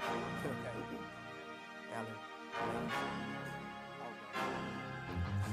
Phil K. Alan.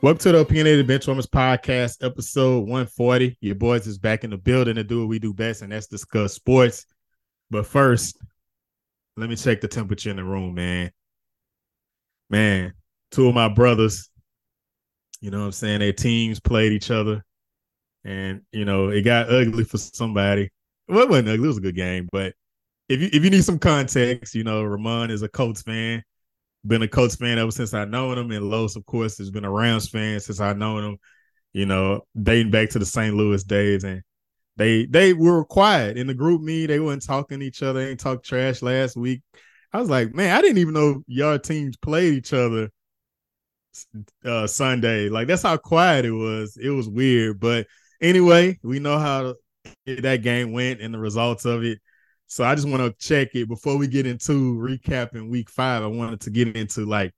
Welcome to the Opinionated Benchwarmers Podcast, episode 140. Your boys is back in the building to do what we do best, and that's discuss sports. But first, let me check the temperature in the room, man. Man, two of my brothers, you know what I'm saying? Their teams played each other, and you know, it got ugly for somebody. Well, it wasn't ugly, it was a good game, but if you if you need some context, you know, Ramon is a Colts fan been a Colts fan ever since I known him, and Los, of course, has been a Rams fan since I known him. You know, dating back to the St. Louis days, and they they were quiet in the GroupMe. They weren't talking to each other. They ain't talk trash last week. I was like, man, I didn't even know your teams played each other uh Sunday. Like that's how quiet it was. It was weird, but anyway, we know how that game went and the results of it. So I just want to check it before we get into recapping week five. I wanted to get into like,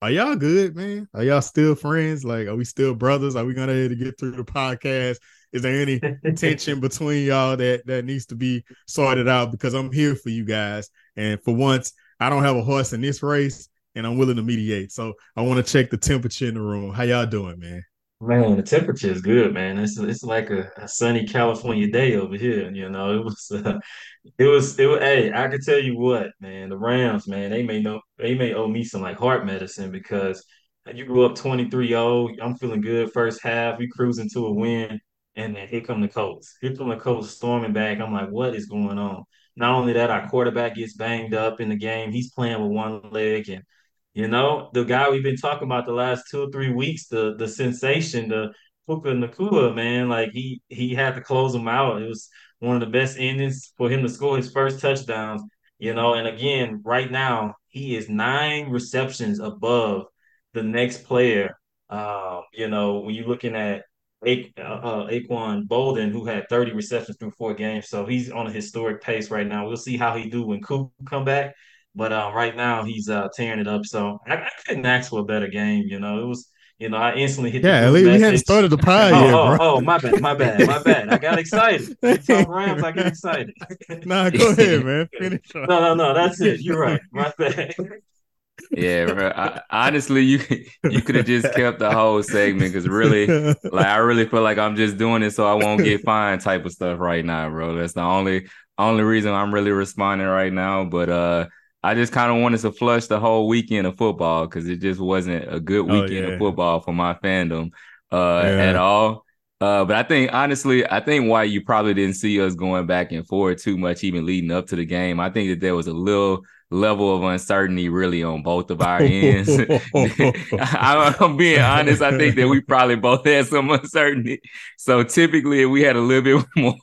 are y'all good, man? Are y'all still friends? Like, are we still brothers? Are we gonna to get through the podcast? Is there any tension between y'all that that needs to be sorted out? Because I'm here for you guys, and for once, I don't have a horse in this race, and I'm willing to mediate. So I want to check the temperature in the room. How y'all doing, man? Man, the temperature is good, man. It's it's like a, a sunny California day over here. You know, it was uh, it was it was. Hey, I can tell you what, man. The Rams, man, they may know they may owe me some like heart medicine because you grew up 23-0. I'm feeling good first half. We cruising to a win, and then here come the Colts. Here come the Colts storming back. I'm like, what is going on? Not only that, our quarterback gets banged up in the game. He's playing with one leg, and you know, the guy we've been talking about the last two or three weeks, the the sensation, the Puka Nacua, man, like he he had to close him out. It was one of the best endings for him to score his first touchdowns. You know, and again, right now he is nine receptions above the next player. Uh, you know, when you're looking at a- uh, Anquan Boldin, who had 30 receptions through four games, so he's on a historic pace right now. We'll see how he do when Coop come back. But uh, right now he's uh, tearing it up. So I, I, couldn't ask for a better game. You know, it was. You know, I instantly hit. Yeah, at least we hadn't started the pod oh, yet, oh. Oh, my bad, my bad, my bad. I got excited. Talk Rams, I get excited. nah, go ahead, man. Finish. no, no, no. That's it. You're right. My bad. Yeah, bro. I, honestly, you you could have just kept the whole segment because really, like, I really feel like I'm just doing it so I won't get fined type of stuff right now, bro. That's the only only reason I'm really responding right now. But uh, I just kind of wanted to flush the whole weekend of football because it just wasn't a good weekend oh, yeah. of football for my fandom uh, yeah. at all. Uh, but I think honestly, I think why you probably didn't see us going back and forth too much, even leading up to the game. I think that there was a little level of uncertainty really on both of our ends. I, am being honest. I think that we probably both had some uncertainty. So typically, if we had a little bit more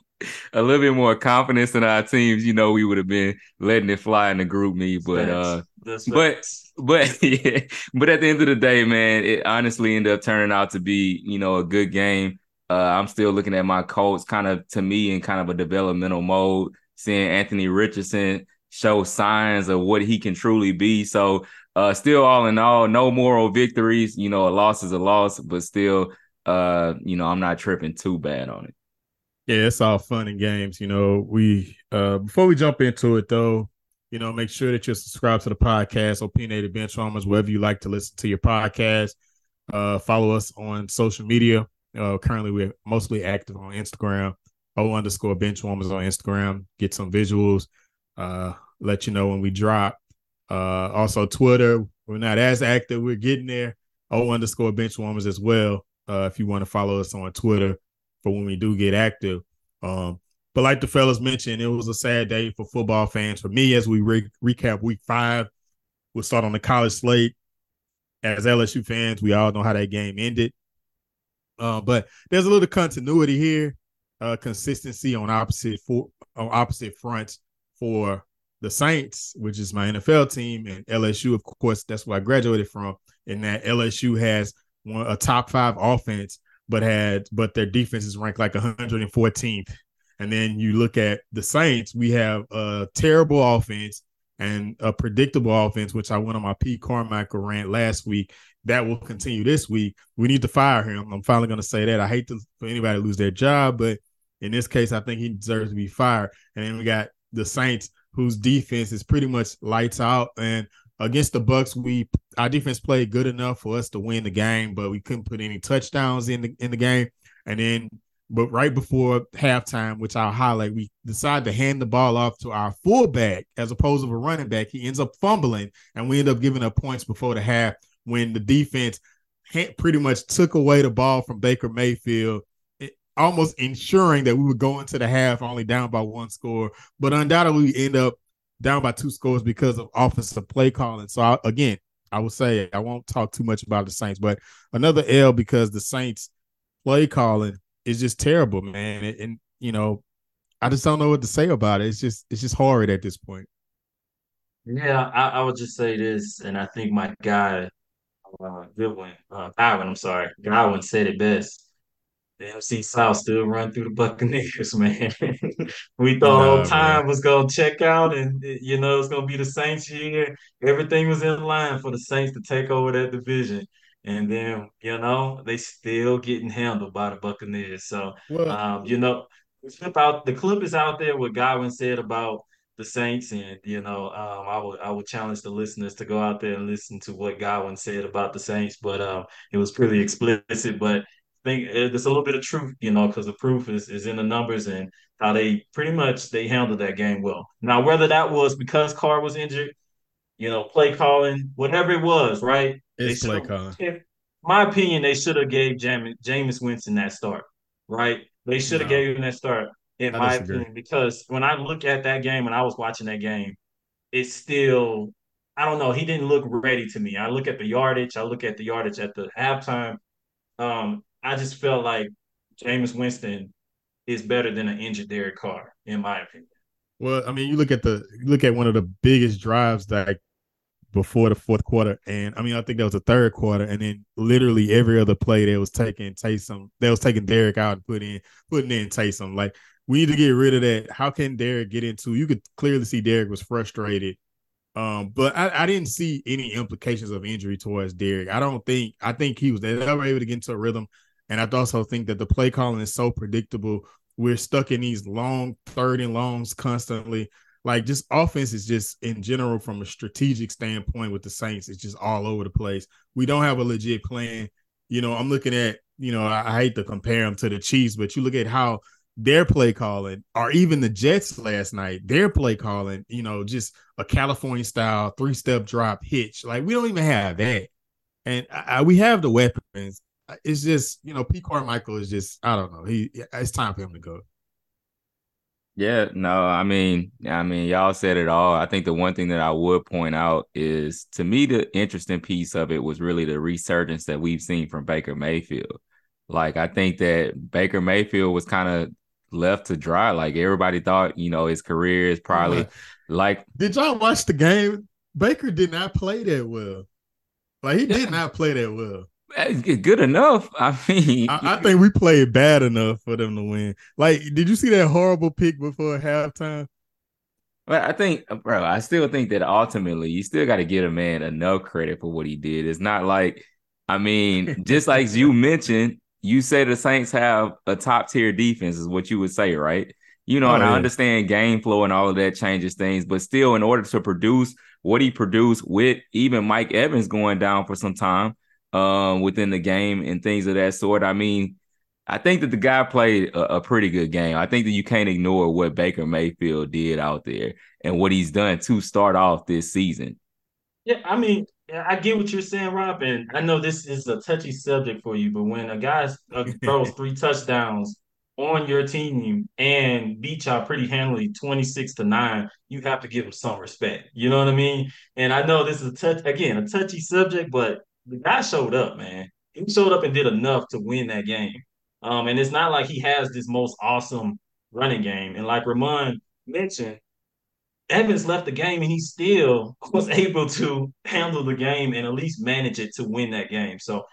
a little bit more confidence in our teams, you know, we would have been letting it fly in the GroupMe. But uh but but yeah, but at the end of the day, man, it honestly ended up turning out to be, you know, a good game. Uh, I'm still looking at my Colts kind of to me in kind of a developmental mode, seeing Anthony Richardson show signs of what he can truly be. So uh still all in all, no moral victories. You know, a loss is a loss, but still uh, you know, I'm not tripping too bad on it. Yeah, it's all fun and games. You know, we uh before we jump into it though, you know, make sure that you're subscribed to the podcast, Opinionated Benchwarmers, wherever you like to listen to your podcast. Uh follow us on social media. Uh currently we're mostly active on Instagram, O underscore benchwarmers on Instagram. Get some visuals, uh, let you know when we drop. Uh also Twitter, We're not as active. We're getting there. O underscore bench warmers as well. Uh, if you want to follow us on Twitter for when we do get active. Um, but like the fellas mentioned, it was a sad day for football fans. For me, as we re- recap week five, we'll start on the college slate. As LSU fans, we all know how that game ended. Uh, but there's a little continuity here, uh, consistency on opposite for on opposite fronts for the Saints, which is my NFL team, and LSU, of course, that's where I graduated from. In that LSU has one a top five offense, but had but their defense is ranked like 114th. And then you look at the Saints, we have a terrible offense and a predictable offense, which I went on my Pete Carmichael rant last week. That will continue this week. We need to fire him. I'm finally going to say that. I hate to, for anybody to lose their job, but in this case, I think he deserves to be fired. And then we got the Saints, whose defense is pretty much lights out. And against the Bucks, we our defense played good enough for us to win the game, but we couldn't put any touchdowns in the in the game. And then, but right before halftime, which I'll highlight, we decide to hand the ball off to our fullback as opposed to a running back. He ends up fumbling, and we end up giving up points before the half when the defense pretty much took away the ball from Baker Mayfield eh, almost ensuring that we would go into the half only down by one score, but undoubtedly we end up down by two scores because of offensive play calling. So I, again, I would say I won't talk too much about the Saints, but another L because the Saints play calling is just terrible, man. And, and you know, I just don't know what to say about it. It's just it's just horrid at this point. Yeah, I, I would just say this, and I think my guy, uh, Goodwin, uh, Godwin, I'm sorry, Godwin said it best the NFC South still run through the Buccaneers, man. we thought all time man. was gonna check out, and you know it's gonna be the Saints year. Everything was in line for the Saints to take over that division, and then you know they still getting handled by the Buccaneers. So well, um, you know, flip out the clip is out there. What Godwin said about the Saints, and you know, um, I would I would challenge the listeners to go out there and listen to what Godwin said about the Saints. But um, it was pretty explicit, but think there's a little bit of truth, you know, because the proof is is in the numbers and how they pretty much they handled that game well. Now, whether that was because Carr was injured, you know, play calling, whatever it was, right? It's play calling. my opinion, they should have gave Jam- Jameis Winston that start, right? They should have no. gave him that start, in I my disagree. opinion, because when I look at that game and I was watching that game, it's still I don't know. He didn't look ready to me. I look at the yardage. I look at the yardage at the halftime. Um, I just felt like Jameis Winston is better than an injured Derek Carr, in my opinion. Well, I mean, you look at the look at one of the biggest drives that before the fourth quarter, and I mean, I think that was the third quarter, and then literally every other play they was taking Taysom, they was taking Derek out and put in putting in Taysom. Like we need to get rid of that. How can Derek get into? You could clearly see Derek was frustrated um, but I, I, didn't see any implications of injury towards Derek. I don't think I think he was they were able to get into a rhythm. And I also think that the play calling is so predictable. We're stuck in these long third and longs constantly. Like just offense is just in general from a strategic standpoint with the Saints, it's just all over the place. We don't have a legit plan. You know, I'm looking at, you know, I, I hate to compare them to the Chiefs, but you look at how their play calling, or even the Jets last night, their play calling, you know, just a California style three step drop hitch. Like we don't even have that, and I, we have the weapons it's just you know Pete Carmichael is just I don't know he it's time for him to go. Yeah, no, I mean, I mean, y'all said it all. I think the one thing that I would point out is to me the interesting piece of it was really the resurgence that we've seen from Baker Mayfield. Like I think that Baker Mayfield was kind of left to dry. Like everybody thought, you know, his career is probably like. Did y'all watch the game? Baker did not play that well. Like he did not play that well Eh, good enough. I mean, I, I, think we played bad enough for them to win. Like, did you see that horrible pick before halftime? But I think, bro, I still think that ultimately you still got to give a man enough credit for what he did. It's not like, I mean, just like you mentioned, you say the Saints have a top tier defense, is what you would say, right? You know, oh, and yeah. I understand game flow and all of that changes things, but still, in order to produce what he produced with even Mike Evans going down for some time, um, within the game and things of that sort. I mean, I think that the guy played a, a, pretty good game. I think that you can't ignore what Baker Mayfield did out there and what he's done to start off this season. Yeah, I mean, I get what you're saying, Rob, and I know this is a touchy subject for you, but when a guy uh, throws three touchdowns on your team and beat y'all pretty handily, 26 to 9, you have to give him some respect. You know what I mean? And I know this is a touch again, a touchy subject, but the guy showed up, man. He showed up and did enough to win that game. Um, and it's not like he has this most awesome running game. And like Ramon mentioned, Evans left the game and he still was able to handle the game and at least manage it to win that game. So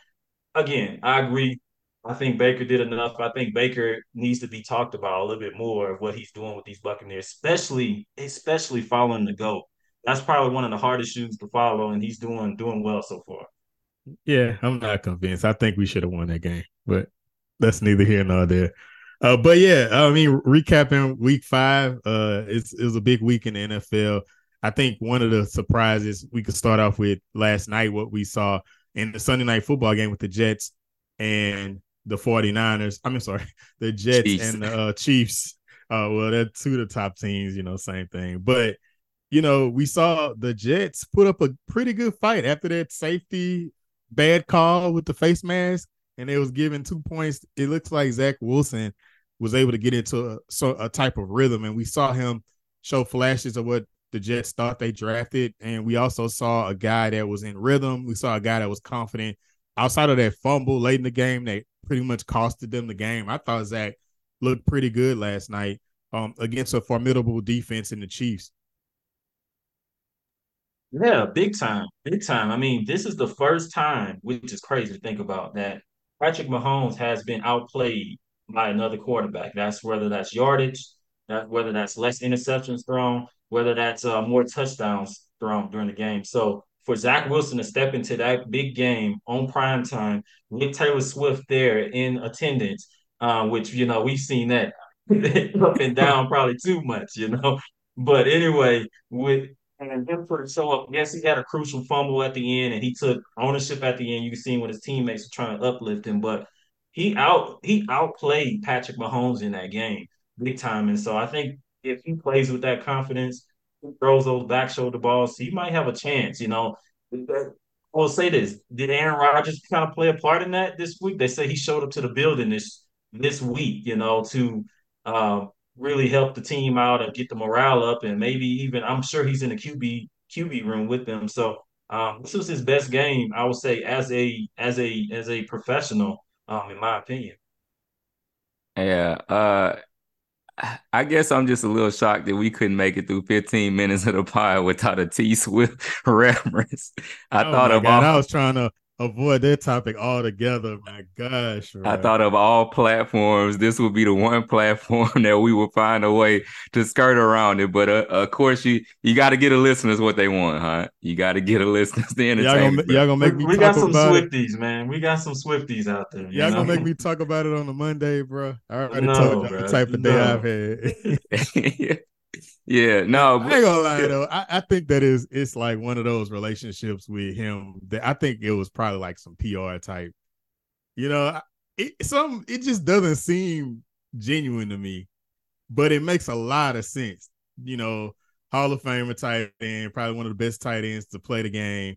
again, I agree. I think Baker did enough. I think Baker needs to be talked about a little bit more of what he's doing with these Buccaneers, especially especially following the GOAT. That's probably one of the hardest shoes to follow, and he's doing doing well so far. Yeah, I'm not convinced. I think we should have won that game, but that's neither here nor there. Uh, but yeah, I mean, recapping week five, uh, it's it was a big week in the NFL. I think one of the surprises we could start off with last night, what we saw in the Sunday night football game with the Jets and the 49ers. I mean, sorry, the Jets Chiefs. and the uh, Chiefs. Uh, well, they're two of the top teams, you know, same thing. But, you know, we saw the Jets put up a pretty good fight after that safety bad call with the face mask and it was given two points. It looks like Zach Wilson was able to get into a, so, a type of rhythm, and we saw him show flashes of what the Jets thought they drafted, and we also saw a guy that was in rhythm. We saw a guy that was confident. Outside of that fumble late in the game, that pretty much costed them the game. I thought Zach looked pretty good last night um, against a formidable defense in the Chiefs. Yeah, big time, big time. I mean, this is the first time, which is crazy to think about, that Patrick Mahomes has been outplayed by another quarterback. That's whether that's yardage, that whether that's less interceptions thrown, whether that's uh, more touchdowns thrown during the game. So for Zach Wilson to step into that big game on prime time with Taylor Swift there in attendance, uh, which you know we've seen that up and down probably too much, you know. But anyway, with and him for so up, yes, he had a crucial fumble at the end, and he took ownership at the end. You can see when his teammates were trying to uplift him, but he out he outplayed Patrick Mahomes in that game big time. And so I think if he plays with that confidence, throws those back shoulder balls, he might have a chance. You know, I'll say this: Did Aaron Rodgers kind of play a part in that this week? They say he showed up to the building this this week, you know, to uh, really help the team out and get the morale up, and maybe even I'm sure he's in the QB QB room with them. So um, this was his best game, I would say, as a as a as a professional um, in my opinion. Yeah. Uh, I guess I'm just a little shocked that we couldn't make it through 15 minutes of the pod without a T Swift reference. I oh thought of God, all, I was trying to avoid that topic altogether. My gosh. I thought of all platforms, this would be the one platform that we would find a way to skirt around it. But uh, of course, you you got to get a listeners what they want, huh? You got to get a listeners the entertainment. Y'all gonna, y'all gonna make me. We got some Swifties, it. man. We got some Swifties out there. Y'all know? gonna make me talk about it on a Monday, bro. I already no, told you the type of day. I've had. Yeah, no, I ain't gonna lie though. I, I, think that is it's like one of those relationships with him that I think it was probably like some PR type. You know, it some it just doesn't seem genuine to me, but it makes a lot of sense. You know, Hall of Famer tight end, probably one of the best tight ends to play the game.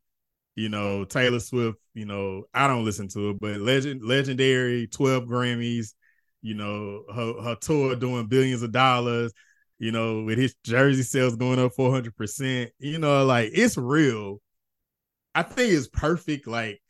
You know, Taylor Swift. You know, I don't listen to it, but legend, legendary, twelve Grammys. You know, her her tour doing billions of dollars you know, with his jersey sales going up 400%, you know, like it's real. I think it's perfect, like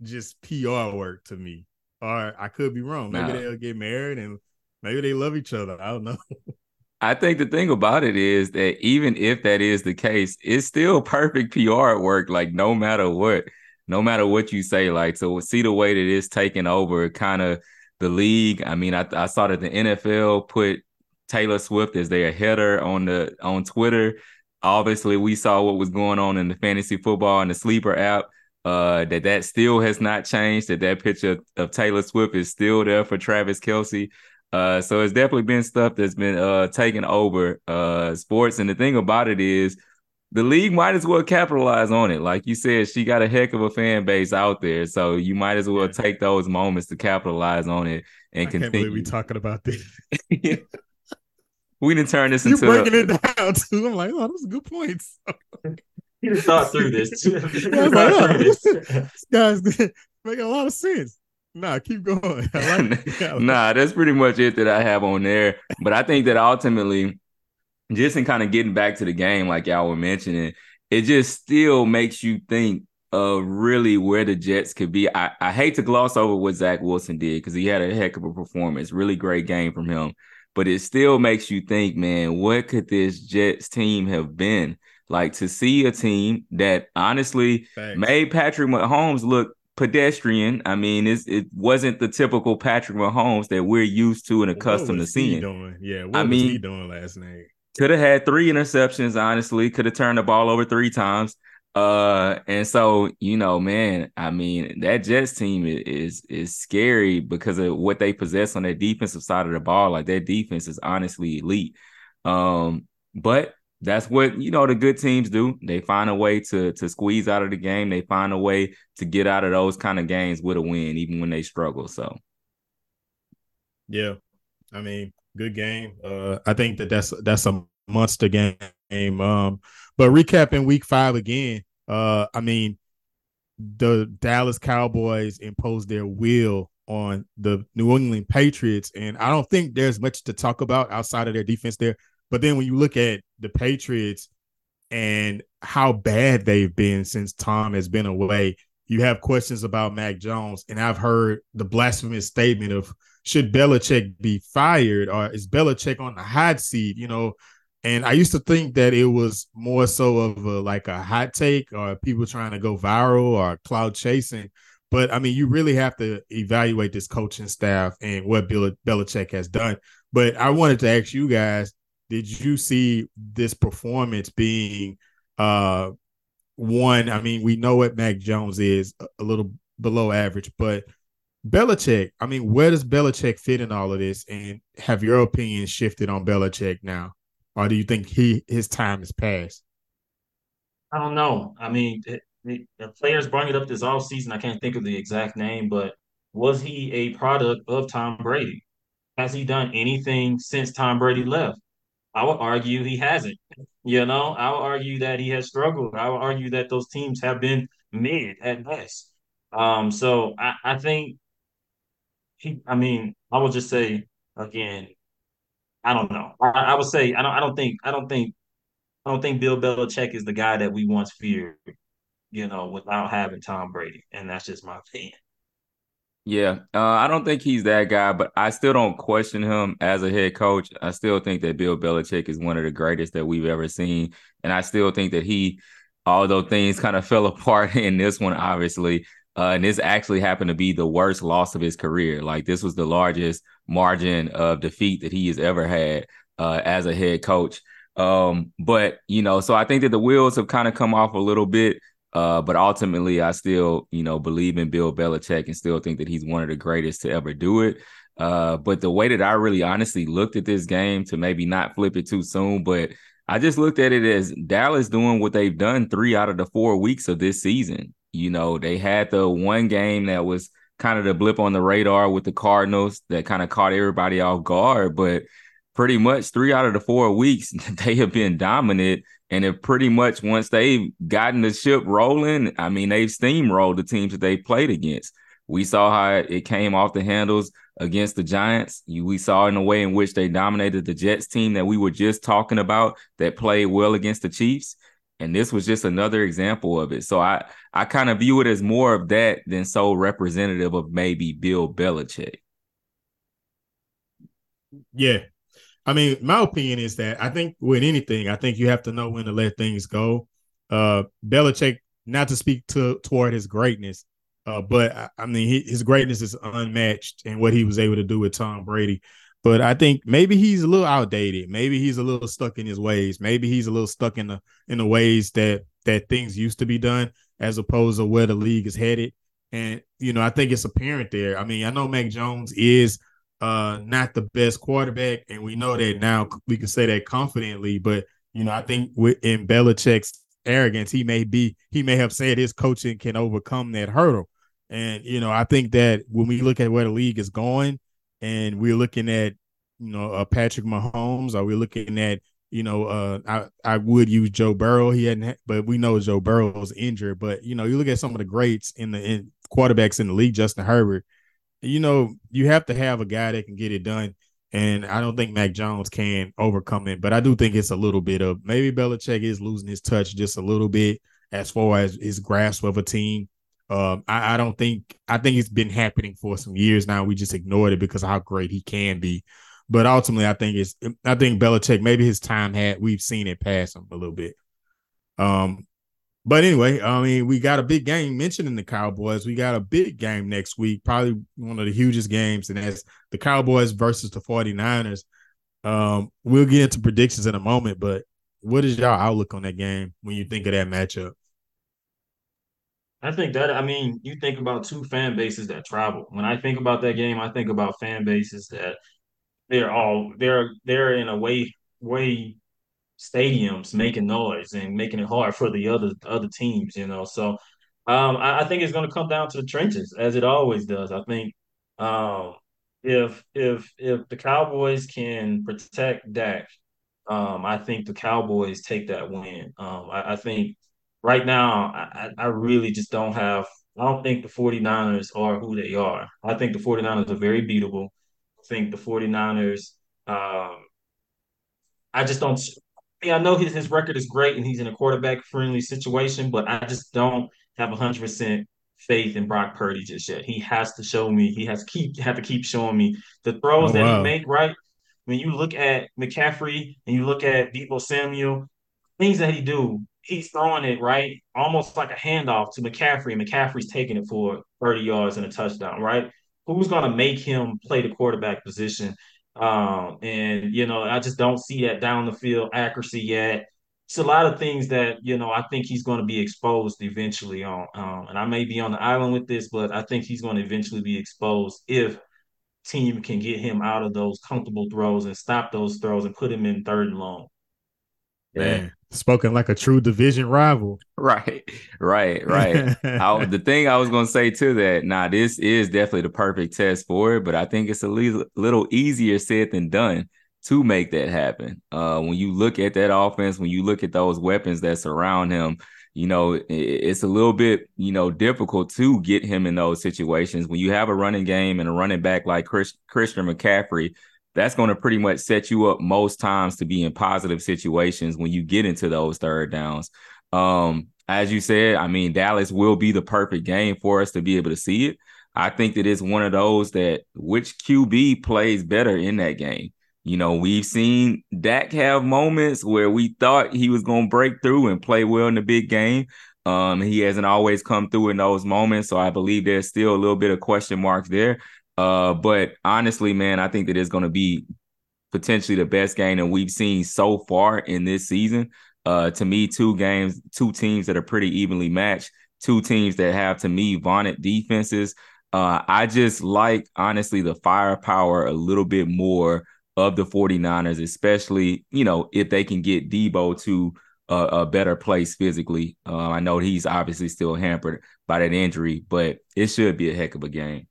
just PR work to me. Or I could be wrong. Maybe nah. they'll get married and maybe they love each other. I don't know. I think the thing about it is that even if that is the case, it's still perfect PR work, like no matter what, no matter what you say. Like, so see the way that it's taking over kind of the league. I mean, I, I saw that the NFL put Taylor Swift as their header on the on Twitter. Obviously, we saw what was going on in the fantasy football and the sleeper app. Uh, that that still has not changed. That that picture of Taylor Swift is still there for Travis Kelce. Uh, so it's definitely been stuff that's been uh taking over uh sports. And the thing about it is, the league might as well capitalize on it. Like you said, she got a heck of a fan base out there, so you might as well take those moments to capitalize on it and I continue. Can't believe we talking about this. we didn't turn this you into breaking a... it down too. I'm like, oh, those are good points. he just thought through this. He just I was thought like, through oh, this. this guy's making a lot of sense. Nah, keep going. I like nah, that's pretty much it that I have on there. But I think that ultimately, just in kind of getting back to the game, like y'all were mentioning, it just still makes you think of really where the Jets could be. I, I hate to gloss over what Zach Wilson did because he had a heck of a performance, really great game from him. But it still makes you think, man, what could this Jets team have been? Like to see a team that honestly Thanks. made Patrick Mahomes look pedestrian. I mean, it's, it wasn't the typical Patrick Mahomes that we're used to and accustomed to seeing. Doing? Yeah, what I was mean- he doing last night? Could have had three interceptions, honestly. Could have turned the ball over three times. Uh, and so you know, man, I mean, that Jets team is is scary because of what they possess on their defensive side of the ball. Like their defense is honestly elite. Um, but that's what you know the good teams do. They find a way to to squeeze out of the game. They find a way to get out of those kind of games with a win, even when they struggle. So Yeah, I mean, good game. Uh, I think that that's that's a monster game. Um, but recapping Week Five again. Uh, I mean, the Dallas Cowboys imposed their will on the New England Patriots, and I don't think there's much to talk about outside of their defense there. But then when you look at the Patriots and how bad they've been since Tom has been away, you have questions about Mac Jones, and I've heard the blasphemous statement of should Belichick be fired or is Belichick on the hot seat? You know, and I used to think that it was more so of a, like a hot take or people trying to go viral or cloud chasing. But I mean, you really have to evaluate this coaching staff and what Bill Belichick has done. But I wanted to ask you guys: Did you see this performance being uh one? I mean, we know what Mac Jones is a- little below average, but Belichick, I mean, where does Belichick fit in all of this? And have your opinion shifted on Belichick now? Or do you think he his time has passed? I don't know. I mean, the, players brought it up this offseason. I can't think of the exact name, but was he a product of Tom Brady? Has he done anything since Tom Brady left? I would argue he hasn't. You know, I would argue that he has struggled. I would argue that those teams have been mid at best. Um, so I, I think he. I mean, I would just say again. I don't know. I, I would say I don't. I don't think. I don't think. I don't think Bill Belichick is the guy that we once feared. You know, without having Tom Brady, and that's just my opinion. Yeah, uh, I don't think he's that guy, but I still don't question him as a head coach. I still think that Bill Belichick is one of the greatest that we've ever seen, and I still think that he, although things kind of fell apart in this one, obviously, uh, and this actually happened to be the worst loss of his career. Like this was the largest margin of defeat that he has ever had uh, as a head coach. Um, but you know, so I think that the wheels have kind of come off a little bit. Uh, but ultimately, I still, you know, believe in Bill Belichick and still think that he's one of the greatest to ever do it. Uh, but the way that I really honestly looked at this game to maybe not flip it too soon, but I just looked at it as Dallas doing what they've done three out of the four weeks of this season. You know, they had the one game that was kind of the blip on the radar with the Cardinals that kind of caught everybody off guard, but pretty much three out of the four weeks they have been dominant and have pretty much once they've gotten the ship rolling, I mean, they've steamrolled the teams that they played against. We saw how it came off the handles against the Giants. We saw in the way in which they dominated the Jets team that we were just talking about that played well against the Chiefs. And this was just another example of it. So I, I kind of view it as more of that than so representative of maybe Bill Belichick. Yeah. I mean, my opinion is that I think with anything, I think you have to know when to let things go. Uh Belichick, not to speak to toward his greatness, uh, but I, I mean he, his greatness is unmatched in what he was able to do with Tom Brady. But I think maybe he's a little outdated. Maybe he's a little stuck in his ways. Maybe he's a little stuck in the in the ways that that things used to be done, as opposed to where the league is headed. And you know, I think it's apparent there. I mean, I know Mac Jones is uh not the best quarterback, and we know that now. We can say that confidently. But you know, I think in Belichick's arrogance, he may be he may have said his coaching can overcome that hurdle. And you know, I think that when we look at where the league is going, and we're looking at you know uh, Patrick Mahomes, or we're looking at You know, uh, I I would use Joe Burrow. He hadn't, but we know Joe Burrow's injured. But you know, you look at some of the greats in the in quarterbacks in the league, Justin Herbert. You know, you have to have a guy that can get it done. And I don't think Mac Jones can overcome it, but I do think it's a little bit of maybe Belichick is losing his touch just a little bit as far as his grasp of a team. Um, I, I, don't think I think it's been happening for some years now. We just ignored it because how great he can be. But ultimately, I think it's I think Belichick maybe his time had we've seen it pass him a little bit. Um, but anyway, I mean, we got a big game mentioning the Cowboys. We got a big game next week, probably one of the hugest games, and that's the Cowboys versus the 49ers. Um, we'll get into predictions in a moment, but what is y'all outlook on that game when you think of that matchup? I think that I mean, you think about two fan bases that travel. When I think about that game, I think about fan bases that they're all they're they're in a way way stadiums making noise and making it hard for the other other teams, you know. So um, I, I, think it's going to come down to the trenches as it always does. I think um, if if if the Cowboys can protect Dak, um, I think the Cowboys take that win. Um, I, I, think right now I, I really just don't have I don't think the 49ers are who they are. I think the 49ers are very beatable I think the 49ers, um, I just don't. yeah, I know his, his record is great and he's in a quarterback friendly situation, but I just don't have 100% faith in Brock Purdy just yet. He has to show me, he has to keep have to keep showing me the throws oh, that wow. he make, right? When you look at McCaffrey and you look at Deebo Samuel, things that he do, he's throwing it right, almost like a handoff to McCaffrey, and McCaffrey's taking it for 30 yards and a touchdown, right? who's going to make him play the quarterback position? Um, and you know, I just don't see that down the field accuracy yet. It's a lot of things that you know I think he's going to be exposed eventually on. Um, and I may be on the island with this, but I think he's going to eventually be exposed if team can get him out of those comfortable throws and stop those throws and put him in third and long. Man, spoken like a true division rival. Right, right, right. I, the thing I was gonna say to that, now this is definitely the perfect test for it, but I think it's a little, little easier said than done to make that happen. Uh, when you look at that offense, when you look at those weapons that surround him, you know, it, it's a little bit, you know, difficult to get him in those situations. When you have a running game and a running back like Chris, Christian McCaffrey, that's going to pretty much set you up most times to be in positive situations when you get into those third downs. Um, as you said, I mean, Dallas will be the perfect game for us to be able to see it. I think that it's one of those that which QB plays better in that game. You know, we've seen Dak have moments where we thought he was going to break through and play well in the big game. Um, he hasn't always come through in those moments, so I believe there's still a little bit of question marks there. Uh, but honestly, man, I think that it's going to be potentially the best game that we've seen so far in this season. Uh, to me, two games, two teams that are pretty evenly matched, two teams that have, to me, vaunted defenses. Uh, I just like, honestly, the firepower a little bit more of the 49ers, especially, you know, if they can get Deebo to a, a better place physically. Uh, I know he's obviously still hampered by that injury, but it should be a heck of a game.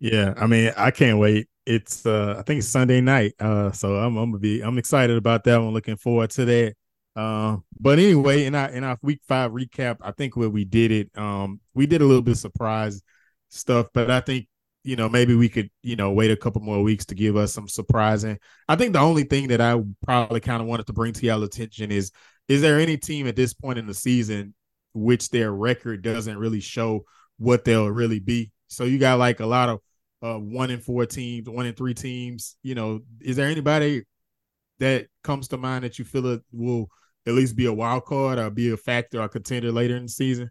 Yeah, I mean, I can't wait. It's uh I think it's Sunday night. Uh so I'm I'm gonna be I'm excited about that one, looking forward to that. Uh, but anyway, in our in our week five recap, I think where we did it, um, we did a little bit of surprise stuff, but I think you know maybe we could you know wait a couple more weeks to give us some surprising. I think the only thing that I probably kind of wanted to bring to y'all attention is is there any team at this point in the season which their record doesn't really show what they'll really be? So you got like a lot of uh, one in four teams, one in three teams. You know, is there anybody that comes to mind that you feel it will at least be a wild card or be a factor or contender later in the season?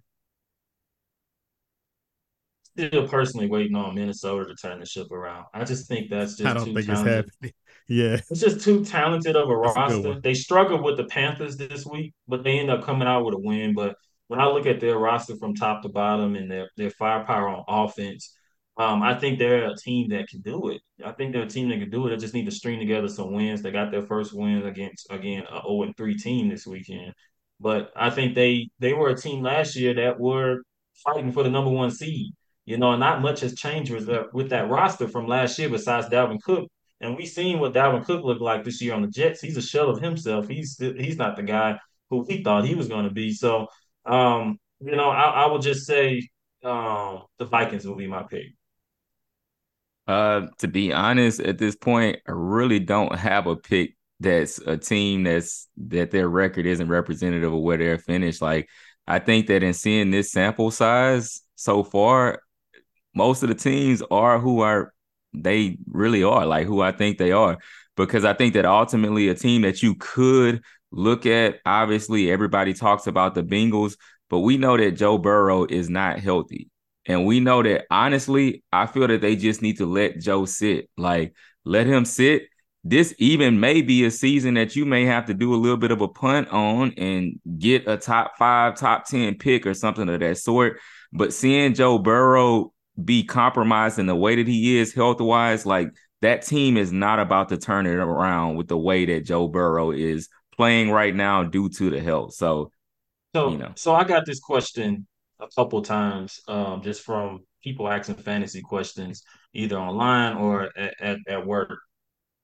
Still personally waiting on Minnesota to turn the ship around. I just think that's just I don't think talented. it's happening. Yeah. It's just too talented of a that's roster. A they struggled with the Panthers this week, but they end up coming out with a win. But when I look at their roster from top to bottom and their, their firepower on offense, um, I think they're a team that can do it. I think they're a team that can do it. They just need to string together some wins. They got their first win against again a 0 and 3 team this weekend. But I think they they were a team last year that were fighting for the number one seed. You know, not much has changed with, with that roster from last year besides Dalvin Cook And we've seen what Dalvin Cook looked like this year on the Jets. He's a shell of himself. He's he's not the guy who we thought he was going to be. So, um, you know, I, I would just say um, the Vikings will be my pick. Uh, to be honest, at this point, I really don't have a pick that's a team that's that their record isn't representative of where they're finished. Like, I think that in seeing this sample size so far, most of the teams are who are they really are, like who I think they are. Because I think that ultimately a team that you could look at, obviously, everybody talks about the Bengals, but we know that Joe Burrow is not healthy. And we know that honestly, I feel that they just need to let Joe sit. Like, let him sit. This even may be a season that you may have to do a little bit of a punt on and get a top five, top 10 pick or something of that sort. But seeing Joe Burrow be compromised in the way that he is health wise, like that team is not about to turn it around with the way that Joe Burrow is playing right now due to the health. So, so you know, so I got this question a couple times, um, just from people asking fantasy questions, either online or at, at, at work.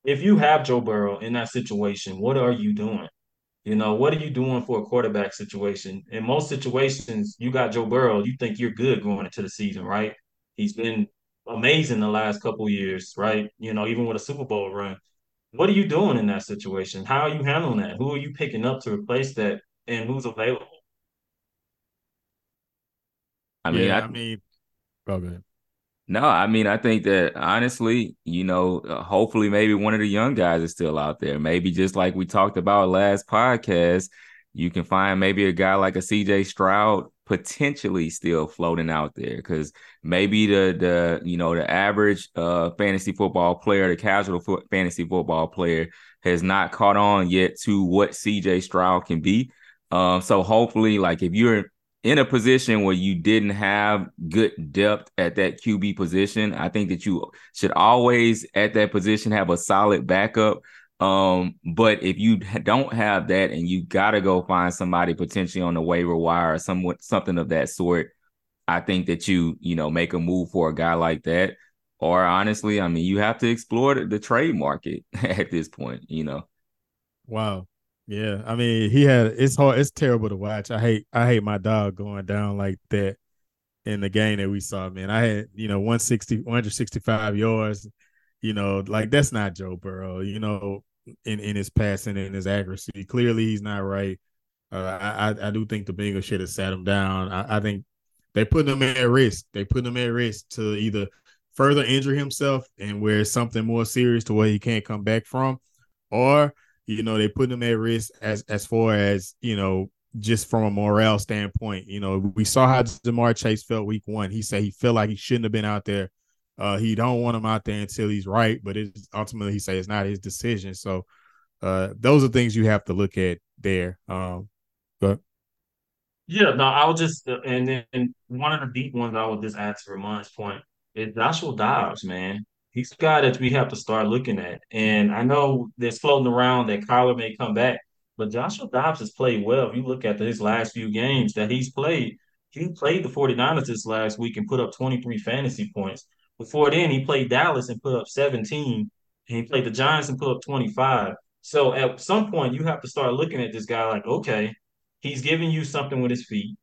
If you have Joe Burrow in that situation, what are you doing? You know, what are you doing for a quarterback situation? In most situations, you got Joe Burrow, you think you're good going into the season, right? He's been amazing the last couple years, right? You know, even with a Super Bowl run. What are you doing in that situation? How are you handling that? Who are you picking up to replace that and who's available? I mean, yeah, I, I mean, oh. No, I mean, I think that honestly, you know, uh, hopefully maybe one of the young guys is still out there. Maybe just like we talked about last podcast, you can find maybe a guy like a CJ Stroud potentially still floating out there because maybe the the you know the average uh fantasy football player, the casual fo- fantasy football player has not caught on yet to what CJ Stroud can be. Um, so hopefully, like if you're in a position where you didn't have good depth at that QB position, I think that you should always at that position have a solid backup. Um, but if you don't have that and you got to go find somebody potentially on the waiver wire or somewhat something of that sort, I think that you, you know, make a move for a guy like that. Or honestly, I mean, you have to explore the, the trade market at this point, you know. Wow. Yeah, I mean, he had it's hard. It's terrible to watch. I hate I hate my dog going down like that in the game that we saw. Man, I had you know 160 165 yards. You know, like that's not Joe Burrow. You know, in in his passing and his accuracy, clearly he's not right. Uh, I I do think the Bengals should have sat him down. I, I think they put him at risk. They put him at risk to either further injure himself and where something more serious to where he can't come back from, or you know, they put him at risk as as far as you know, just from a morale standpoint. You know, we saw how Ja'Marr Chase felt week one. He said he felt like he shouldn't have been out there. Uh, he don't want him out there until he's right, but it's ultimately he say it's not his decision. So uh, those are things you have to look at there. Um, but yeah, no, I'll just and then one of the deep ones I would just add to Ramon's point is Joshua Dobbs, man he's a guy that we have to start looking at. And I know there's floating around that Kyler may come back, but Joshua Dobbs has played well. If you look at his last few games that he's played, he played the 49ers this last week and put up 23 fantasy points. Before then, he played Dallas and put up 17, and he played the Giants and put up 25. So at some point, you have to start looking at this guy like, okay, he's giving you something with his feet.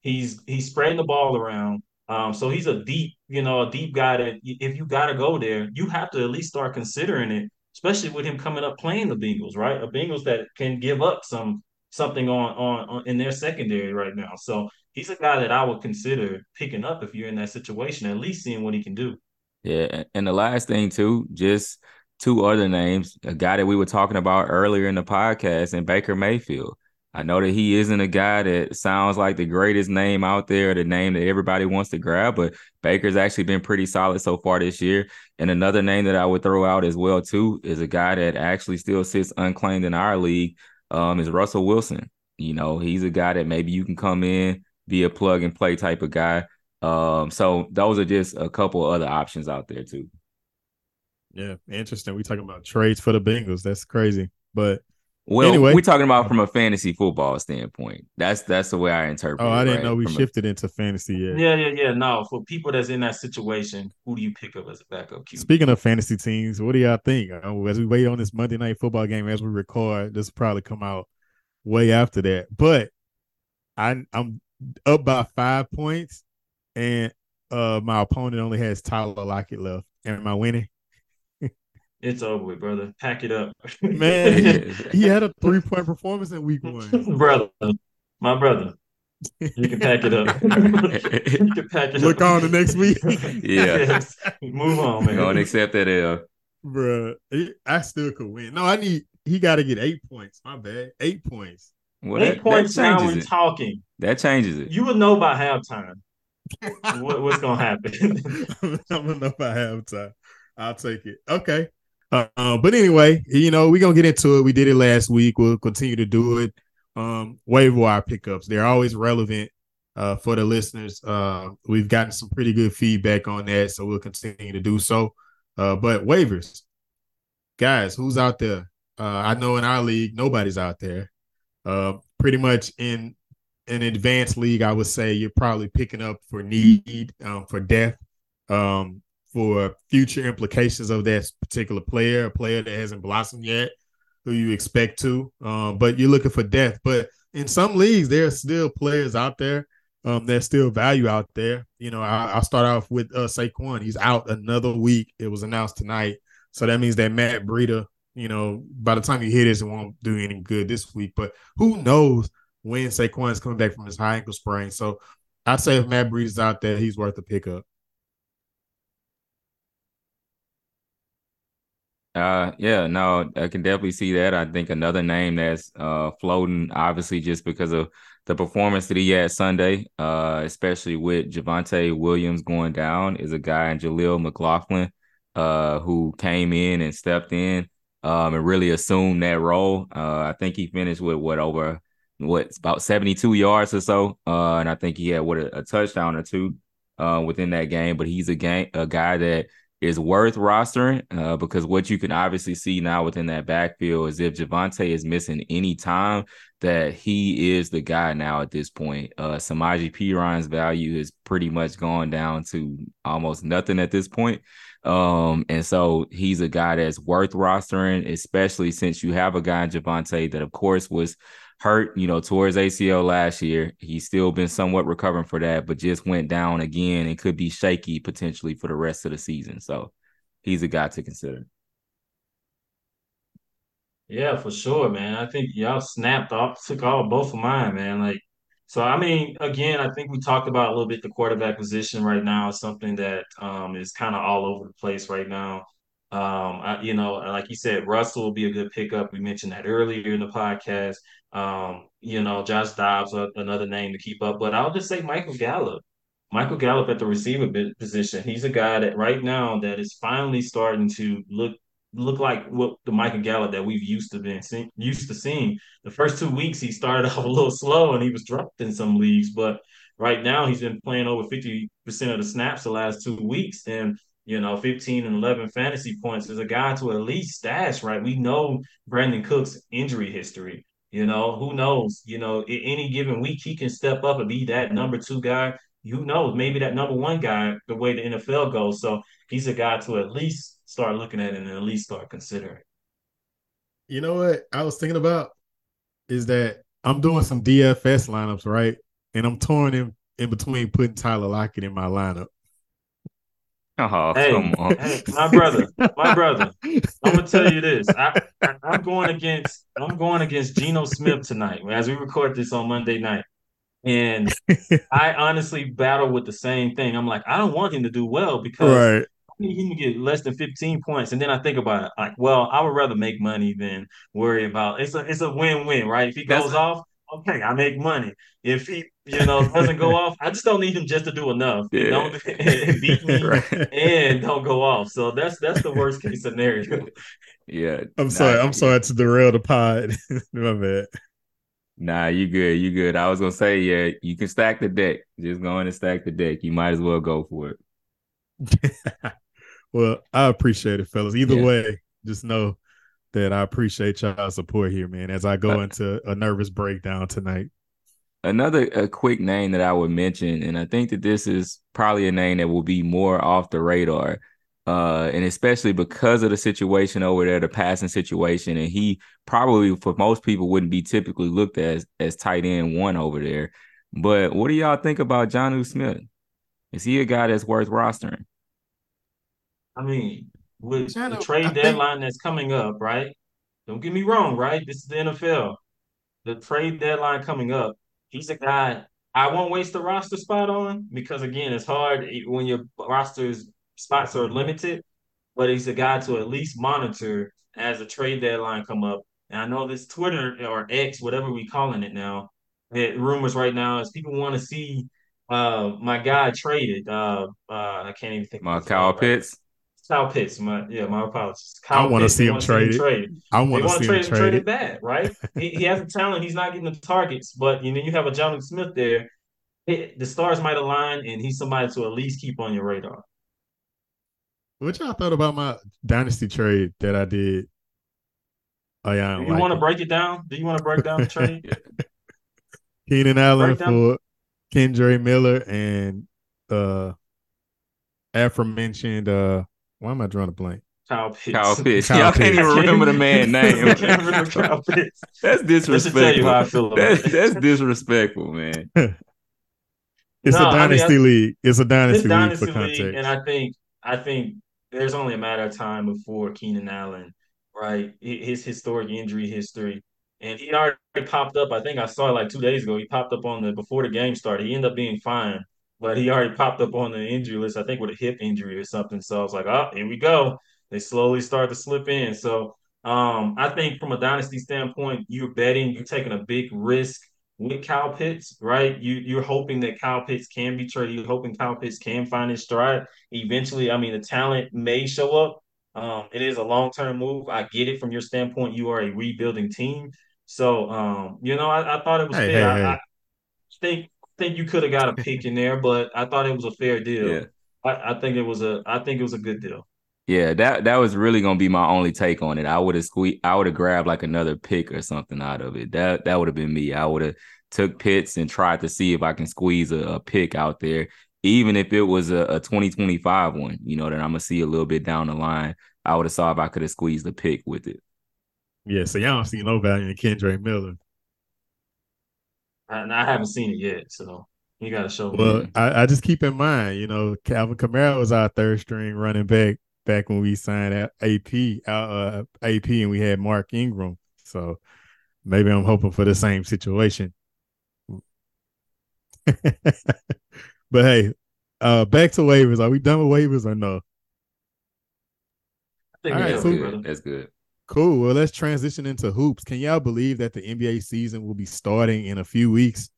He's he's spreading the ball around. Um, so he's a deep, you know, a deep guy that if you got to go there, you have to at least start considering it, especially with him coming up playing the Bengals, right? A Bengals that can give up some something on, on, on in their secondary right now. So he's a guy that I would consider picking up if you're in that situation, at least seeing what he can do. Yeah, and the last thing too, just two other names, a guy that we were talking about earlier in the podcast, and Baker Mayfield. I know that he isn't a guy that sounds like the greatest name out there, the name that everybody wants to grab, but Baker's actually been pretty solid so far this year. And another name that I would throw out as well too is a guy that actually still sits unclaimed in our league. Um, is Russell Wilson. You know, he's a guy that maybe you can come in, be a plug and play type of guy. Um, so those are just a couple other options out there too. Yeah, interesting. We talking about trades for the Bengals. That's crazy, but Well, Anyway. we're talking about from a fantasy football standpoint. That's that's the way I interpret. Oh, it, I didn't right? know we From a- shifted into fantasy yet. Yeah, yeah, yeah. No, for people that's in that situation, who do you pick up as a backup QB? Speaking of fantasy teams, what do y'all think? Uh, As we wait on this Monday night football game, as we record, this will probably come out way after that. But I, I'm up by five points, and uh, my opponent only has Tyler Lockett left. Am I winning? It's over with, brother. Pack it up, Man, he had a three point performance in week one. brother. My brother. You can pack it up. you can pack it up. Look up. on the next week. Yeah. Yes. Move on, man. Go and accept that L. Bruh, I still could win. No, I need, he got to get eight points. My bad. Eight points. Well, Eight that, points that now changes we're it. talking. That changes it. You would know by halftime what, what's gonna happen. I'm gonna know by halftime. I'll take it. Okay. Uh, but anyway, you know, we're gonna get into it. We did it last week. We'll continue to do it. Um, waiver wire pickups. They're always relevant uh for the listeners. Uh we've gotten some pretty good feedback on that, so we'll continue to do so. Uh, but waivers, guys, who's out there? Uh, I know in our league, nobody's out there. Uh, pretty much in an advanced league, I would say you're probably picking up for need, um, for depth, um, for future implications of that particular player, a player that hasn't blossomed yet, who you expect to. Um, but you're looking for depth. But in some leagues, there are still players out there. Um, there's still value out there. You know, I, I'll start off with uh, Saquon. He's out another week. It was announced tonight, so that means that Matt Breida. You know, by the time you hear this, it won't do any good this week. But who knows when Saquon is coming back from his high ankle sprain? So I'd say if Matt Breida's out there, he's worth a pickup. Uh, yeah, no, I can definitely see that. I think another name that's uh floating, obviously, just because of the performance that he had Sunday, uh, especially with Javonte Williams going down, is a guy in Jaleel McLaughlin, uh, who came in and stepped in, um, and really assumed that role. Uh, I think he finished with what over what about seventy two yards or so, uh, and I think he had what a, a touchdown or two, uh, within that game. But he's a game a guy that is worth rostering uh, because what you can obviously see now within that backfield is if Javonte is missing any time, that he is the guy now at this point. Uh, Samaje Perine's value has pretty much gone down to almost nothing at this point. Um, and so he's a guy that's worth rostering, especially since you have a guy in Javonte that, of course, was hurt, you know, towards ACL last year. He's still been somewhat recovering for that, but just went down again and could be shaky potentially for the rest of the season. So he's a guy to consider. Yeah, for sure, man. I think y'all snapped off, took all both of mine, man. Like, so I mean, again, I think we talked about a little bit the quarterback position right now is something that um is kind of all over the place right now. Um, I, you know, like you said, Russell will be a good pickup. We mentioned that earlier in the podcast. Um, you know, Josh Dobbs, uh, another name to keep up, but I'll just say Michael Gallup. Michael Gallup at the receiver position. He's a guy that right now that is finally starting to look look like what the Michael Gallup that we've used to been see, used to seeing. The first two weeks he started off a little slow and he was dropped in some leagues, but right now he's been playing over fifty percent of the snaps the last two weeks, and you know, fifteen and eleven fantasy points is a guy to at least stash. Right, we know Brandin Cooks' injury history. You know, who knows? You know, any given week he can step up and be that number two guy. Who knows? Maybe that number one guy, the way the NFL goes. So he's a guy to at least start looking at and at least start considering. You know what I was thinking about is that I'm doing some DFS lineups, right? And I'm torn in, in between putting Tyler Lockett in my lineup. Oh, Hey, come on. Hey, my brother, my brother. I'm gonna tell you this. I, I'm going against I'm going against Geno Smith tonight as we record this on Monday night. And I honestly battle with the same thing. I'm like, I don't want him to do well because right. I need him to get less than 15 points. And then I think about it, like, well, I would rather make money than worry about it's a it's a win-win, right? If he That's- goes off, okay, I make money. If he, you know, doesn't go off, I just don't need him just to do enough. Yeah. Don't beat me right. and don't go off. So that's that's the worst case scenario. Yeah. I'm sorry. I'm sorry to derail the pod. my bad. Nah, you good. You good. I was gonna say, yeah, you can stack the deck. Just go in and stack the deck. You might as well go for it. well, I appreciate it, fellas. Either Yeah. way, just know that I appreciate y'all support here, man, as I go into a nervous breakdown tonight. Another a quick name that I would mention, and I think that this is probably a name that will be more off the radar. Uh, and especially because of the situation over there, the passing situation, and he probably for most people wouldn't be typically looked at as as tight end one over there. But what do y'all think about Jonnu Smith? Is he a guy that's worth rostering? I mean, with the trade deadline think... that's coming up, right? Don't get me wrong, right? This is the NFL. The trade deadline coming up, he's a guy I won't waste the roster spot on because again, it's hard when your roster's spots are limited. But he's a guy to at least monitor as the trade deadline come up. And I know this Twitter or X, whatever we calling it now, it, rumors right now is people want to see uh, my guy traded. Uh, uh, I can't even think. My Kyle Pitts. Kyle Pitts. My yeah, my apologies. Kyle I want to see him traded. traded. I want to see trade, him traded. bad, right? he, he, has a talent. He's not getting the targets, but you know you have a Jonnu Smith there. It, the stars might align, and he's somebody to at least keep on your radar. What y'all thought about my dynasty trade that I did? Oh yeah, Do you like want to break it down? Do you want to break down the trade? Keenan Allen for Kendre Miller and uh aforementioned uh why am I drawing a blank? Kyle Pitts. Kyle Pitts. Y'all can't even remember the man name. That's disrespectful. That's, that's, disrespectful, man. it's no, a dynasty I mean, league. It's a dynasty, it's dynasty for context. League, and I think I think there's only a matter of time before Keenan Allen, right? His historic injury history. And he already popped up. I think I saw it like two days ago. He popped up on the before the game started. He ended up being fine, but he already popped up on the injury list, I think with a hip injury or something. So I was like, oh, here we go. They slowly start to slip in. So um, I think from a dynasty standpoint, you're betting, you're taking a big risk with Kyle Pitts, right? You you're hoping that Kyle Pitts can be traded. You're hoping Kyle Pitts can find his stride. Eventually, I mean, the talent may show up. Um, it is a long term move. I get it from your standpoint. You are a rebuilding team, so um, you know, I, I thought it was hey, fair. Hey, I. I, think think you could have got a pick in there, but I thought it was a fair deal. Yeah. I, I think it was a I think it was a good deal. Yeah, that that was really gonna be my only take on it. I would have squeezed, I would have grabbed like another pick or something out of it. That that would have been me. I would have took Pitts and tried to see if I can squeeze a, a pick out there, even if it was a, a 2025 one, you know, that I'm gonna see a little bit down the line. I would have saw if I could have squeezed a pick with it. Yeah, so y'all don't see no value in Kendre Miller. I, I haven't seen it yet, so you got to show well, me. I, I just keep in mind, you know, Calvin Kamara was our third string running back back when we signed AP, uh, AP, and we had Mark Ingram. So maybe I'm hoping for the same situation. but hey, uh, back to waivers. Are we done with waivers or no? All right, that's, good. that's good. Cool. Well, let's transition into hoops. Can y'all believe that the NBA season will be starting in a few weeks?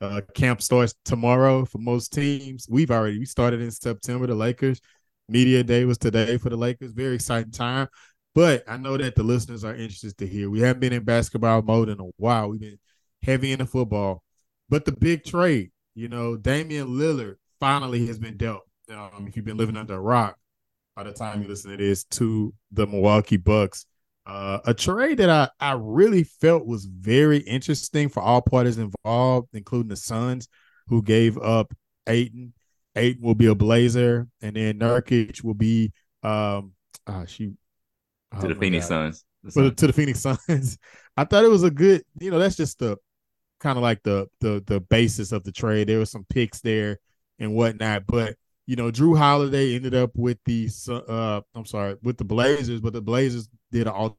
Uh, camp starts tomorrow for most teams. We've already we started in September. The Lakers media day was today for the Lakers. Very exciting time. But I know that the listeners are interested to hear. We haven't been in basketball mode in a while. We've been heavy into football. But the big trade, you know, Damian Lillard finally has been dealt. Um, if you've been living under a rock by the time you listen to this, to the Milwaukee Bucks. Uh, a trade that I, I really felt was very interesting for all parties involved, including the Suns, who gave up Ayton Ayton will be a Blazer, and then Nurkic will be um uh she oh to the Phoenix God. Suns. The to the Phoenix Suns. I thought it was a good, you know, that's just the kind of like the the the basis of the trade. There was some picks there and whatnot, but you know, Jrue Holiday ended up with the uh I'm sorry with the Blazers, but the Blazers did a,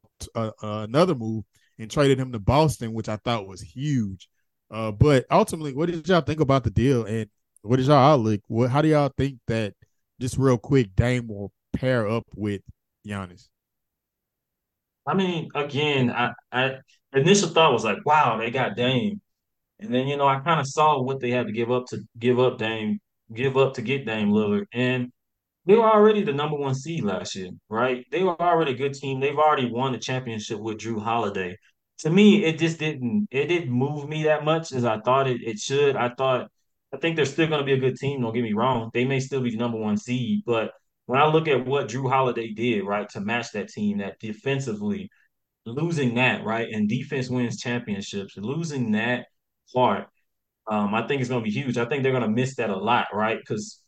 another move and traded him to Boston, which I thought was huge. Uh, but ultimately, what did y'all think about the deal? And what is y'all outlook? What how do y'all think that just real quick Dame will pair up with Giannis? I mean, again, I, I initial thought was like, wow, they got Dame. And then, you know, I kind of saw what they had to give up to give up Dame, give up to get Dame Lillard. And they were already the number one seed last year, right? They were already a good team. They've already won the championship with Jrue Holiday. To me, it just didn't it didn't move me that much as I thought it, it should. I thought I think they're still going to be a good team. Don't get me wrong; they may still be the number one seed, but when I look at what Jrue Holiday did, right, to match that team, that defensively, losing that right, and defense wins championships. Losing that part, um, I think it's going to be huge. I think they're going to miss that a lot, right? Because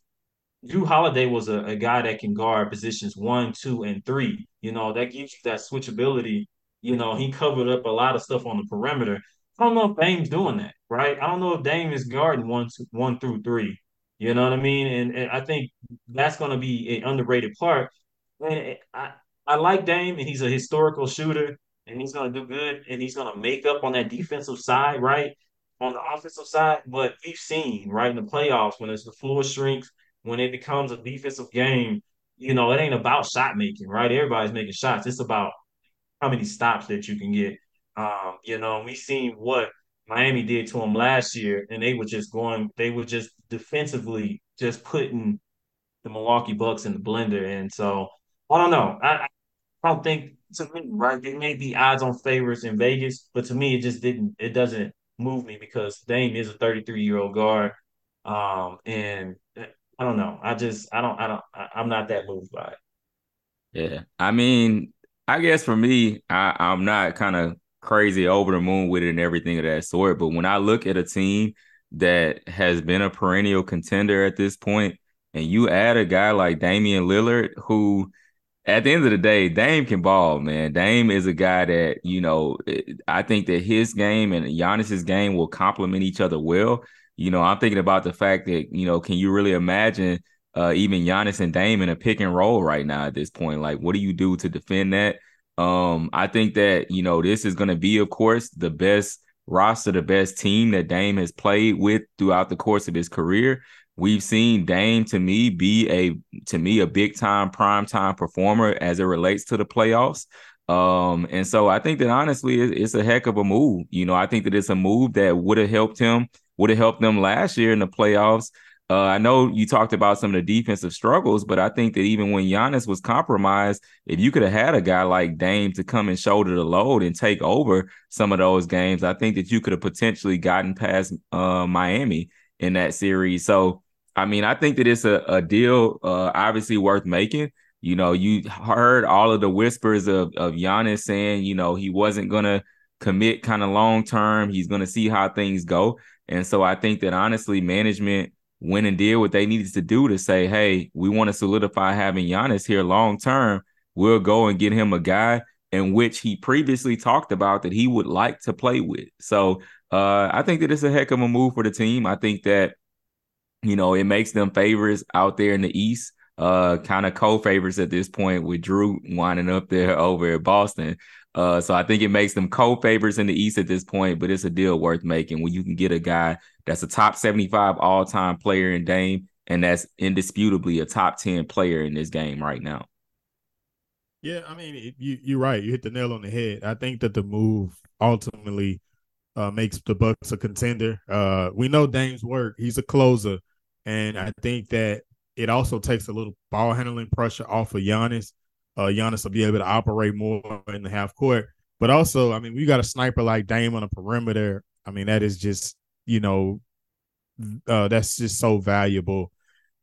Jrue Holiday was a, a guy that can guard positions one, two, and three. You know, that gives you that switchability. You know, he covered up a lot of stuff on the perimeter. I don't know if Dame's doing that, right? I don't know if Dame is guarding one, two, one through three. You know what I mean? And, and I think that's going to be an underrated part. And I, I like Dame, and he's a historical shooter, and he's going to do good, and he's going to make up on that defensive side, right? On the offensive side, but we've seen right in the playoffs when it's the floor shrinks, when it becomes a defensive game, you know, it ain't about shot making, right? Everybody's making shots. It's about how many stops that you can get. Um, you know, we seen what Miami did to them last year, and they were just going, they were just defensively just putting the Milwaukee Bucks in the blender. And so I don't know. I, I don't think to me, right? It may be odds on favorites in Vegas, but to me, it just didn't. It doesn't move me because Dame is a 33 year old guard, um, and I don't know. I just I don't I don't I, I'm not that moved by it. Yeah, I mean, I guess for me, I, I'm not kind of crazy over the moon with it and everything of that sort. But when I look at a team that has been a perennial contender at this point, and you add a guy like Damian Lillard, who at the end of the day, Dame can ball, man. Dame is a guy that, you know, I think that his game and Giannis's game will complement each other well. You know, I'm thinking about the fact that, you know, can you really imagine uh, even Giannis and Dame in a pick and roll right now at this point? Like, what do you do to defend that? Um, I think that, you know, this is going to be, of course, the best roster, the best team that Dame has played with throughout the course of his career. We've seen Dame to me be a to me a big time prime time performer as it relates to the playoffs. Um, and so I think that honestly, it's a heck of a move. You know, I think that it's a move that would have helped him, would have helped them last year in the playoffs. Uh, I know you talked about some of the defensive struggles, but I think that even when Giannis was compromised, if you could have had a guy like Dame to come and shoulder the load and take over some of those games, I think that you could have potentially gotten past uh, Miami in that series. So, I mean, I think that it's a, a deal uh, obviously worth making. You know, you heard all of the whispers of, of Giannis saying, you know, he wasn't going to commit kind of long term. He's going to see how things go. And so I think that honestly, management went and did what they needed to do to say, hey, we want to solidify having Giannis here long term. We'll go and get him a guy in which he previously talked about that he would like to play with. So uh, I think that it's a heck of a move for the team. I think that, you know, it makes them favorites out there in the East, uh, kind of co-favorites at this point with Jrue winding up there over at Boston. Uh, so I think it makes them co-favorites in the East at this point, but it's a deal worth making when you can get a guy that's a top 75 all-time player in Dame, and that's indisputably a top 10 player in this game right now. Yeah, I mean, you you're right. You hit the nail on the head. I think that the move ultimately uh, makes the Bucks a contender. Uh, we know Dame's work; he's a closer, and I think that it also takes a little ball handling pressure off of Giannis uh, Giannis will be able to operate more in the half court. But also, I mean, we got a sniper like Dame on the perimeter. I mean, that is just, you know, uh, that's just so valuable.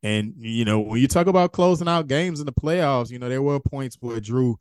And, you know, when you talk about closing out games in the playoffs, you know, there were points where Jrue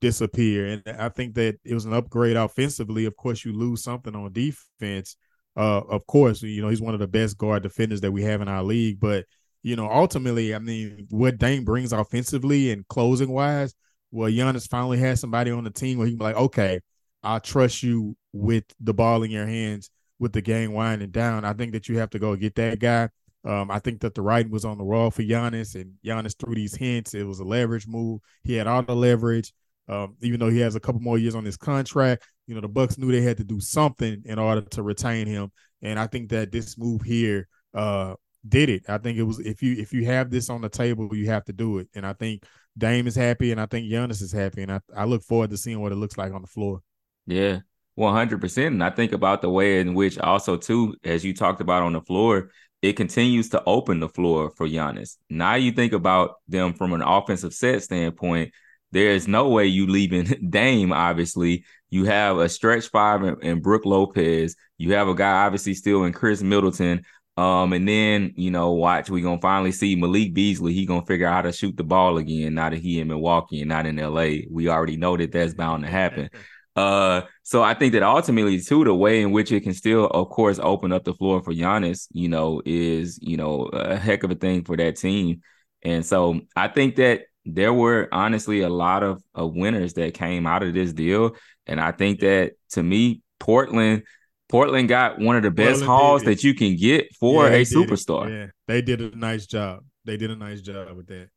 disappeared. And I think that it was an upgrade offensively. Of course, you lose something on defense. Uh, of course, you know, he's one of the best guard defenders that we have in our league. But you know, ultimately, I mean, what Dame brings offensively and closing wise, well, Giannis finally has somebody on the team where he can be like, okay, I trust you with the ball in your hands with the game winding down. I think that you have to go get that guy. Um, I think that the writing was on the wall for Giannis, and Giannis threw these hints. It was a leverage move. He had all the leverage. Um, even though he has a couple more years on his contract, you know, the Bucks knew they had to do something in order to retain him. And I think that this move here uh, did it. I think it was if you if you have this on the table, you have to do it. And I think Dame is happy, and I think Giannis is happy, and I, I look forward to seeing what it looks like on the floor. Yeah, one hundred percent. And I think about the way in which also too, as you talked about on the floor, it continues to open the floor for Giannis. Now you think about them from an offensive set standpoint. There is no way you leaving Dame. Obviously, you have a stretch five in, in Brook Lopez. You have a guy obviously still in Khris Middleton. Um, and then you know, watch we gonna finally see Malik Beasley. He gonna figure out how to shoot the ball again. not that he in Milwaukee and not in LA, we already know that that's bound to happen. Uh, so I think that ultimately, too, the way in which it can still, of course, open up the floor for Giannis, you know, is you know a heck of a thing for that team. And so I think that there were honestly a lot of, of winners that came out of this deal, and I think that to me, Portland. Portland got one of the best hauls that you can get for yeah, a superstar. Yeah, they did a nice job. They did a nice job with that.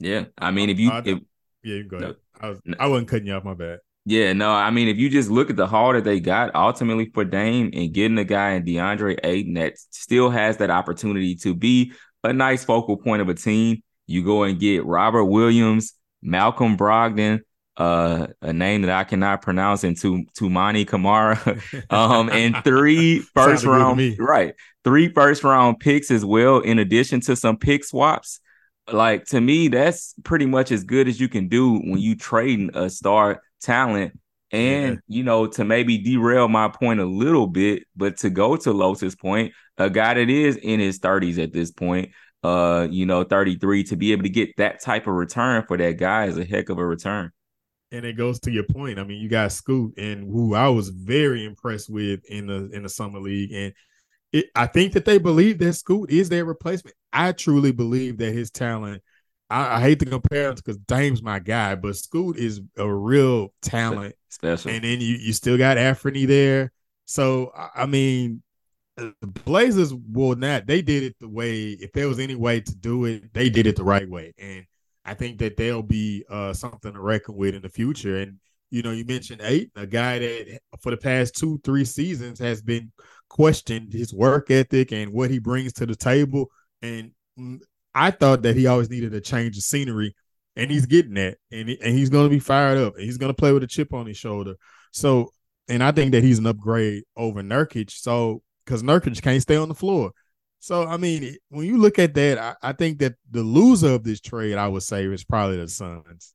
Yeah, I mean, if you, if, yeah, you go ahead. No, I was, I wasn't cutting you off. My bad. Yeah, no, I mean, if you just look at the haul that they got ultimately for Dame and getting a guy in DeAndre Ayton that still has that opportunity to be a nice focal point of a team, you go and get Robert Williams, Malcolm Brogdon, uh, a name that I cannot pronounce, and to Toumani Camara, um, and three first round, right, three first round picks as well, in addition to some pick swaps. Like to me, that's pretty much as good as you can do when you trading a star talent. And, yeah. you know, to maybe derail my point a little bit, but to go to Los's point, a guy that is in his 30s at this point, uh, you know, 33, to be able to get that type of return for that guy is a heck of a return. And it goes to your point. I mean, you got Scoot and who I was very impressed with in the in the summer league. And it, I think that they believe that Scoot is their replacement. I truly believe that his talent I, I hate to compare him because Dame's my guy, but Scoot is a real talent. Special. And then you you still got Anthony there. So I mean, the Blazers will not. They did it the way. If there was any way to do it, they did it the right way. And I think that they'll be uh, something to reckon with in the future. And you know, you mentioned Ayton, a guy that for the past two, three seasons has been questioned his work ethic and what he brings to the table. And I thought that he always needed a change of scenery, and he's getting that, and and he's going to be fired up, and he's going to play with a chip on his shoulder. So, and I think that he's an upgrade over Nurkic. So, because Nurkic can't stay on the floor. So, I mean, when you look at that, I, I think that the loser of this trade, I would say, is probably the Suns.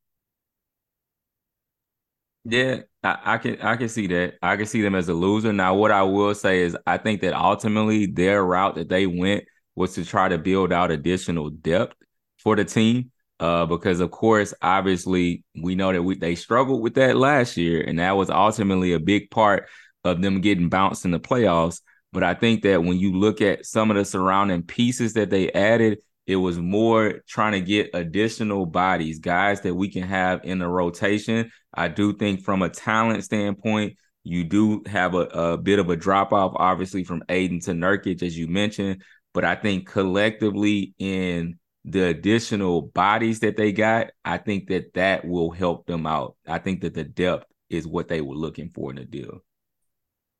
Yeah, I, I, can I can see that. I can see them as a loser. Now, what I will say is I think that ultimately their route that they went was to try to build out additional depth for the team. Uh, because of course, obviously, we know that we they struggled with that last year, and that was ultimately a big part of them getting bounced in the playoffs. But I think that when you look at some of the surrounding pieces that they added, it was more trying to get additional bodies, guys that we can have in the rotation. I do think from a talent standpoint, you do have a, a bit of a drop off, obviously, from Ayton to Nurkic, as you mentioned. But I think collectively in the additional bodies that they got, I think that that will help them out. I think that the depth is what they were looking for in the deal.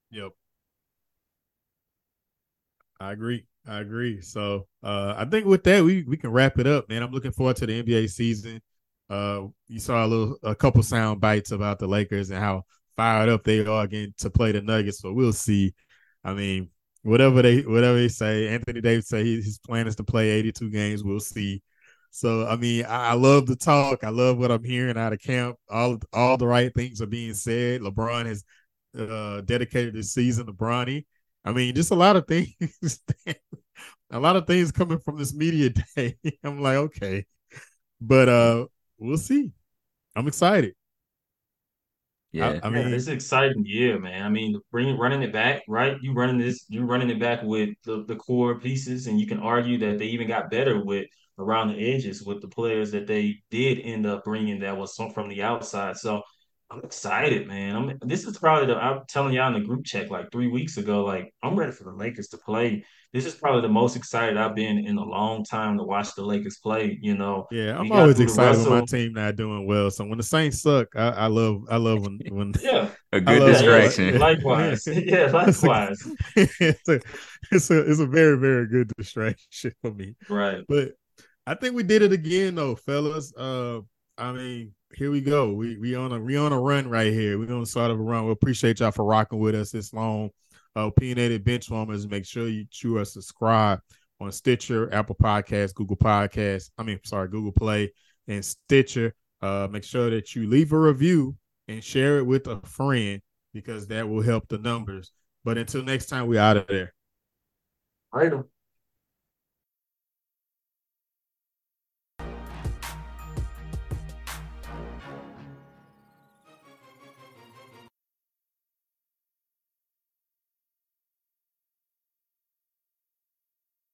Yep. I agree. I agree. So uh, I think with that we we can wrap it up, man. I'm looking forward to the NBA season. Uh, you saw a little a couple sound bites about the Lakers and how fired up they are again to play the Nuggets. But we'll see. I mean, whatever they whatever they say. Anthony Davis say his plan is to play 82 games. We'll see. So I mean, I, I, love the talk. I love what I'm hearing out of camp. All all the right things are being said. LeBron has uh, dedicated this season to Bronny. I mean, just a lot of things. a lot of things coming from this media day. I'm like, okay, but uh, we'll see. I'm excited. Yeah, I, I mean, it's an exciting year, man. I mean, bringing running it back, right? You running this, you running it back with the, the core pieces, and you can argue that they even got better with around the edges with the players that they did end up bringing that was from the outside. So I'm excited, man. I'm this is probably the I'm telling y'all in the group check like three weeks ago. Like I'm ready for the Lakers to play. This is probably the most excited I've been in a long time to watch the Lakers play. You know, yeah, I'm always excited when my team not doing well. So when the Saints suck, I, I love I love when when yeah a good distraction. Yeah, likewise, yeah, likewise. it's a it's a it's a very very good distraction for me. Right, but I think we did it again though, fellas. Uh, I mean here we go. We we on a we on a run right here. We're on the start of a run. We appreciate y'all for rocking with us this long. Uh, opinionated bench warmers. Make sure you chew us subscribe on Stitcher, Apple Podcasts, Google Podcasts. I mean, sorry, Google Play and Stitcher. Uh, make sure that you leave a review and share it with a friend because that will help the numbers. But until next time, we out of there. Later.